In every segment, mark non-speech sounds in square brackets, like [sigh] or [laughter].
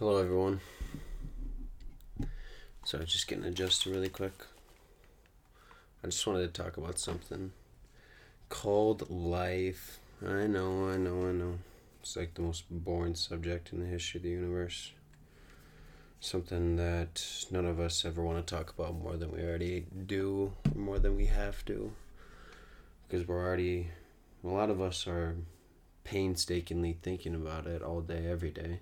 Hello, everyone. So, just getting adjusted really quick. I just wanted to talk about something called life. I know, I know, I know. It's like the most boring subject in the history of the universe. Something that none of us ever want to talk about more than we already do, more than we have to. Because we're already, a lot of us are painstakingly thinking about it all day, every day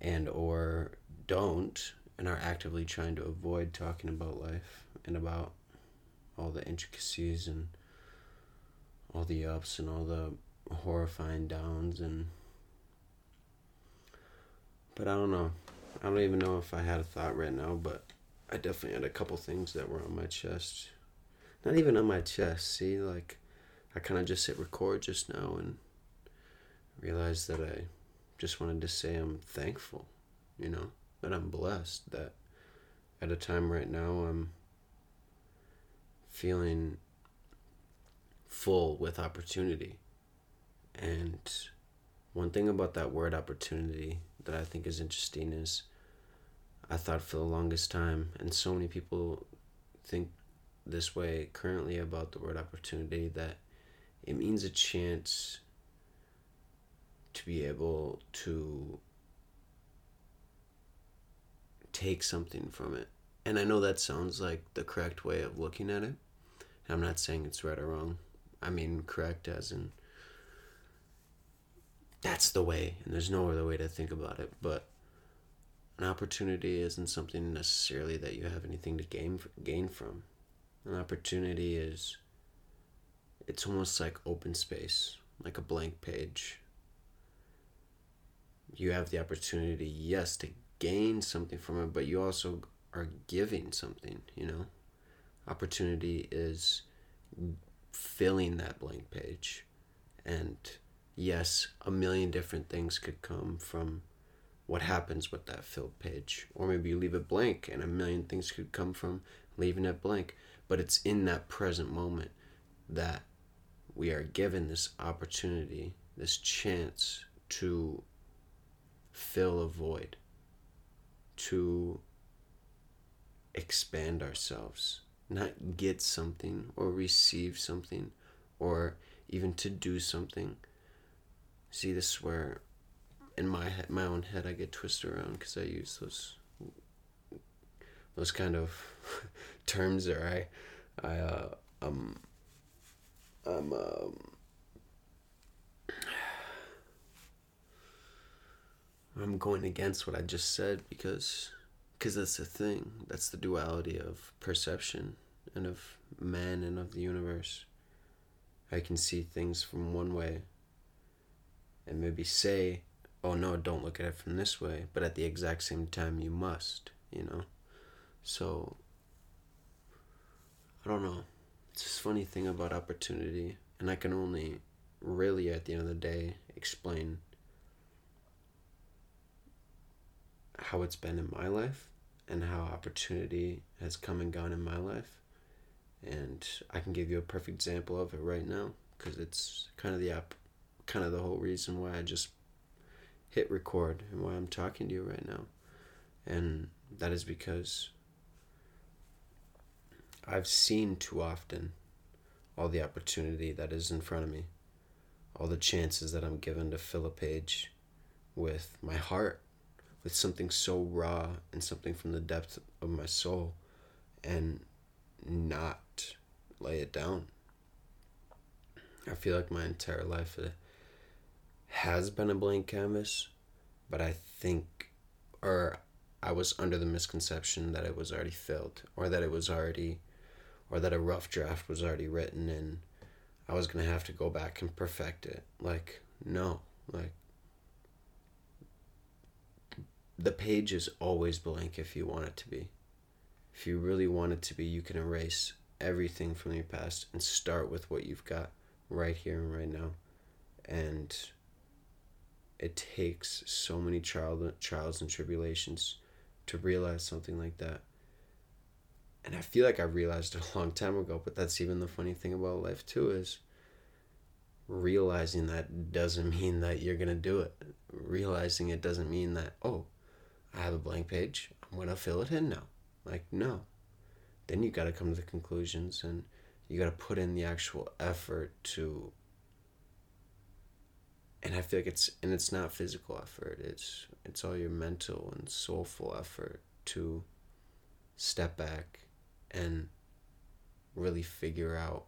and or don't and are actively trying to avoid talking about life and about all the intricacies and all the ups and all the horrifying downs and but I don't know. I don't even know if I had a thought right now, but I definitely had a couple things that were on my chest. Not even on my chest, see, like I kind of just hit record just now and realized that I just wanted to say I'm thankful, you know, that I'm blessed, that at a time right now I'm feeling full with opportunity. And one thing about that word opportunity that I think is interesting is I thought for the longest time, and so many people think this way currently about the word opportunity, that it means a chance to be able to take something from it. And I know that sounds like the correct way of looking at it. I'm not saying it's right or wrong. I mean, correct as in that's the way, and there's no other way to think about it. But an opportunity isn't something necessarily that you have anything to gain gain from. An opportunity is it's almost like open space, like a blank page you have the opportunity, yes, to gain something from it, but you also are giving something, you know? Opportunity is filling that blank page. And yes, a million different things could come from what happens with that filled page. Or maybe you leave it blank and a million things could come from leaving it blank. But it's in that present moment that we are given this opportunity, this chance to fill a void, to expand ourselves, not get something or receive something or even to do something. See, this is where in my head, my own head I get twisted around because I use those those kind of [laughs] terms there. I I uh, um I'm um I'm going against what I just said because because that's the thing. That's the duality of perception and of man and of the universe. I can see things from one way and maybe say, oh no, don't look at it from this way, but at the exact same time, you must, you know? So, I don't know. It's this funny thing about opportunity, and I can only really, at the end of the day, explain how it's been in my life and how opportunity has come and gone in my life. And I can give you a perfect example of it right now because it's kind of the app, kind of the whole reason why I just hit record and why I'm talking to you right now. And that is because I've seen too often all the opportunity that is in front of me, all the chances that I'm given to fill a page with my heart with something so raw and something from the depth of my soul and not lay it down. I feel like my entire life uh, has been a blank canvas, but I think, or I was under the misconception that it was already filled, or that it was already, or that a rough draft was already written and I was gonna have to go back and perfect it. Like, no, like, the page is always blank if you want it to be. If you really want it to be, you can erase everything from your past and start with what you've got right here and right now. And it takes so many child, trials and tribulations to realize something like that. And I feel like I realized it a long time ago, but that's even the funny thing about life too is realizing that doesn't mean that you're going to do it. Realizing it doesn't mean that, oh, I have a blank page. I'm going to fill it in now. Like, no. Then you got to come to the conclusions and you got to put in the actual effort to and I feel like it's and it's not physical effort. It's it's all your mental and soulful effort to step back and really figure out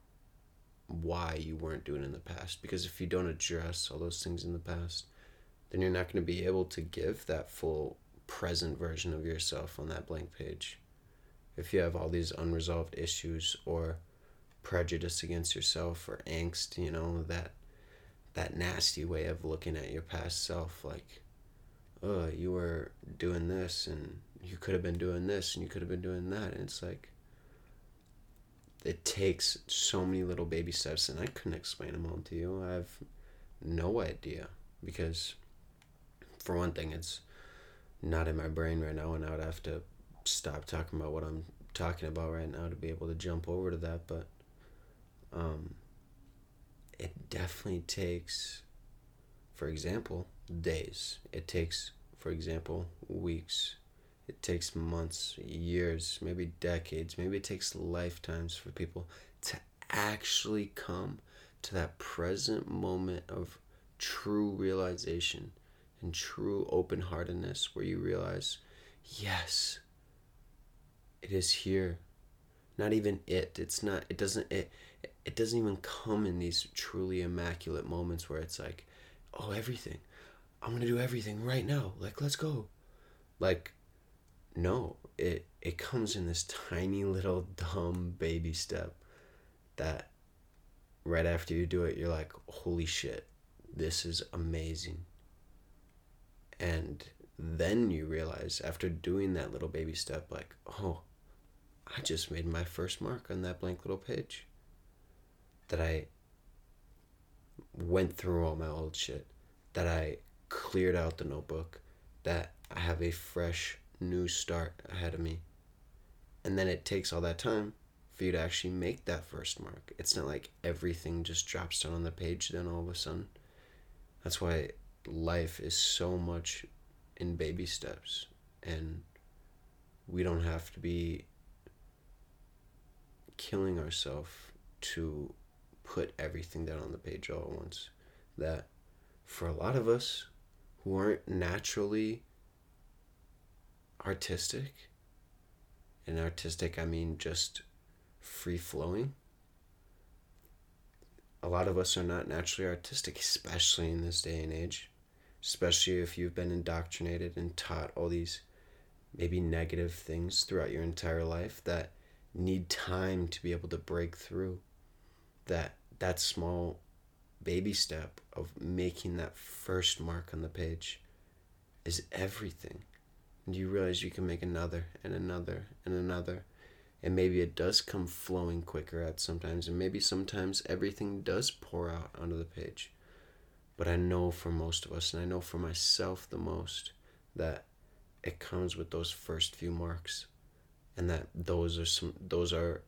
why you weren't doing in the past. Because if you don't address all those things in the past, then you're not going to be able to give that full present version of yourself on that blank page. If you have all these unresolved issues or prejudice against yourself or angst, you know, that that nasty way of looking at your past self like oh you were doing this and you could have been doing this and you could have been doing that and it's like it takes so many little baby steps and i couldn't explain them all to you i have no idea because for one thing it's not in my brain right now and i would have to stop talking about what i'm talking about right now to be able to jump over to that but um it definitely takes, for example, days. It takes, for example, weeks. It takes months, years, maybe decades. Maybe it takes lifetimes for people to actually come to that present moment of true realization and true open heartedness where you realize, yes, it is here. Not even it. It's not, it doesn't, it, it doesn't even come in these truly immaculate moments where it's like, oh, everything. I'm going to do everything right now. Like, let's go. Like, no, it it comes in this tiny little dumb baby step that right after you do it you're like, "Holy shit. This is amazing." And then you realize after doing that little baby step like, "Oh, I just made my first mark on that blank little page." that I went through all my old shit, that I cleared out the notebook, that I have a fresh new start ahead of me. And then it takes all that time for you to actually make that first mark. It's not like everything just drops down on the page then all of a sudden. That's why life is so much in baby steps and we don't have to be killing ourselves to put everything down on the page all at once. That for a lot of us who aren't naturally artistic, and artistic I mean just free flowing, a lot of us are not naturally artistic, especially in this day and age. Especially if you've been indoctrinated and taught all these maybe negative things throughout your entire life that need time to be able to break through that that small baby step of making that first mark on the page is everything. And you realize you can make another and another and another. And maybe it does come flowing quicker at sometimes. And maybe sometimes everything does pour out onto the page. But I know for most of us, and I know for myself the most, that it comes with those first few marks. And that those are some those are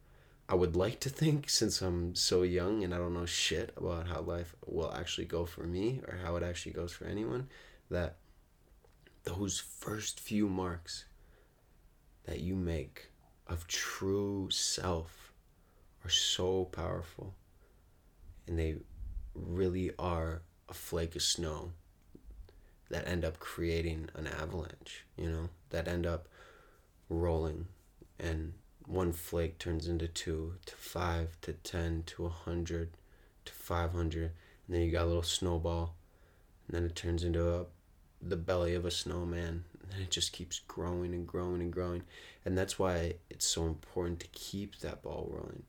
I would like to think, [laughs] since I'm so young and I don't know shit about how life will actually go for me or how it actually goes for anyone, that those first few marks that you make of true self are so powerful. And they really are a flake of snow that end up creating an avalanche, you know, that end up rolling. And one flake turns into two to five to ten to a hundred to five hundred. And then you got a little snowball. And then it turns into a the belly of a snowman then it just keeps growing and growing and growing. And that's why it's so important to keep that ball rolling.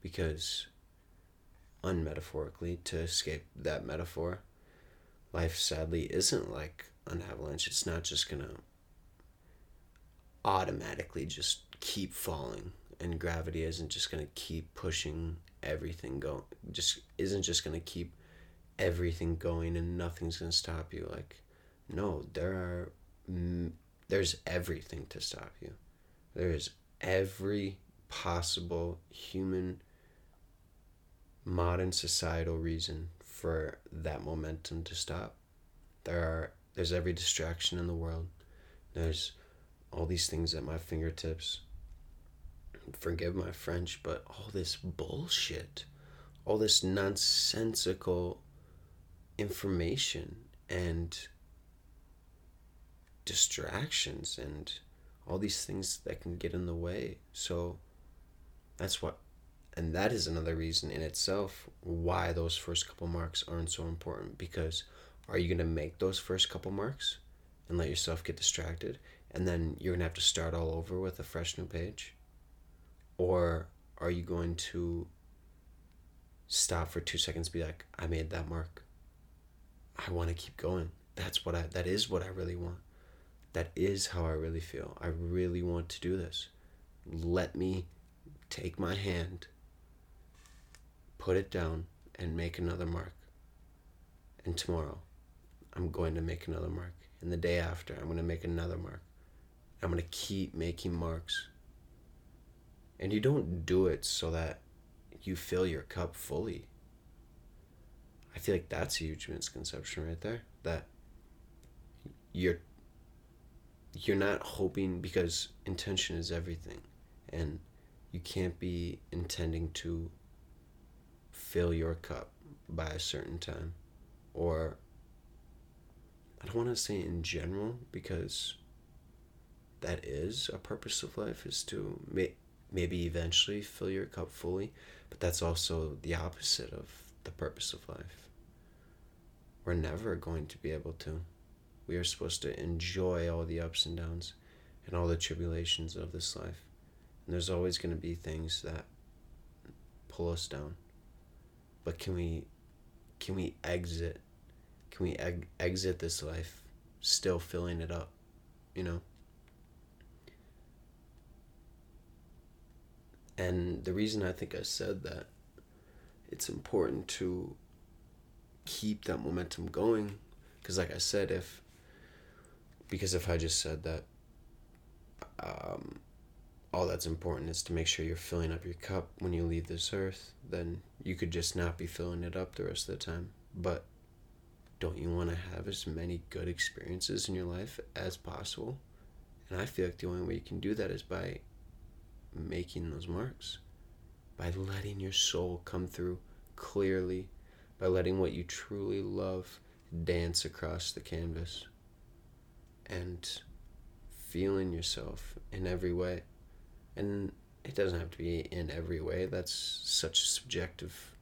Because unmetaphorically to escape that metaphor life sadly isn't like an avalanche. It's not just gonna automatically just keep falling. And gravity isn't just going to keep pushing everything going just isn't just going to keep everything going and nothing's going to stop you. Like no there are there's everything to stop you. There is every possible human modern societal reason for that momentum to stop. There are there's every distraction in the world. There's all these things at my fingertips. Forgive my French, but all this bullshit, all this nonsensical information and distractions and all these things that can get in the way. So that's what and that is another reason in itself why those first couple marks aren't so important because are you going to make those first couple marks and let yourself get distracted and then you're going to have to start all over with a fresh new page? Or are you going to stop for 2 seconds be like I made that mark. I want to keep going. That's what I that is what I really want that is how I really feel I really want to do this let me take my hand put it down and make another mark. And tomorrow, I'm going to make another mark. And the day after, I'm going to make another mark. I'm going to keep making marks. And you don't do it so that you fill your cup fully. I feel like that's a huge misconception right there. That you're you're not hoping because intention is everything and you can't be intending to fill your cup by a certain time. Or I don't want to say in general because that is a purpose of life is to may, maybe eventually fill your cup fully, but that's also the opposite of the purpose of life. We're never going to be able to. We are supposed to enjoy all the ups and downs and all the tribulations of this life. And there's always going to be things that pull us down. But can we can we exit can we eg- exit this life still filling it up you know? And the reason i think i said that it's important to keep that momentum going. Because like i said if because if i just said that um, all that's important is to make sure you're filling up your cup when you leave this earth, then you could just not be filling it up the rest of the time. But don't you want to have as many good experiences in your life as possible? And I feel like the only way you can do that is by making those marks, by letting your soul come through clearly, by letting what you truly love dance across the canvas, and feeling yourself in every way. And it doesn't have to be in every way. That's such a subjective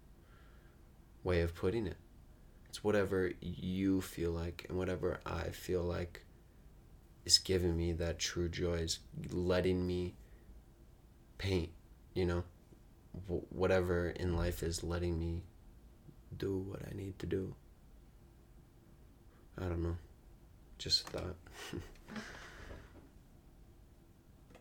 way of putting it. It's whatever you feel like and whatever i feel like is giving me that true joy is letting me paint you know? Whatever in life is letting me do what i need to do. I don't know just thought [laughs]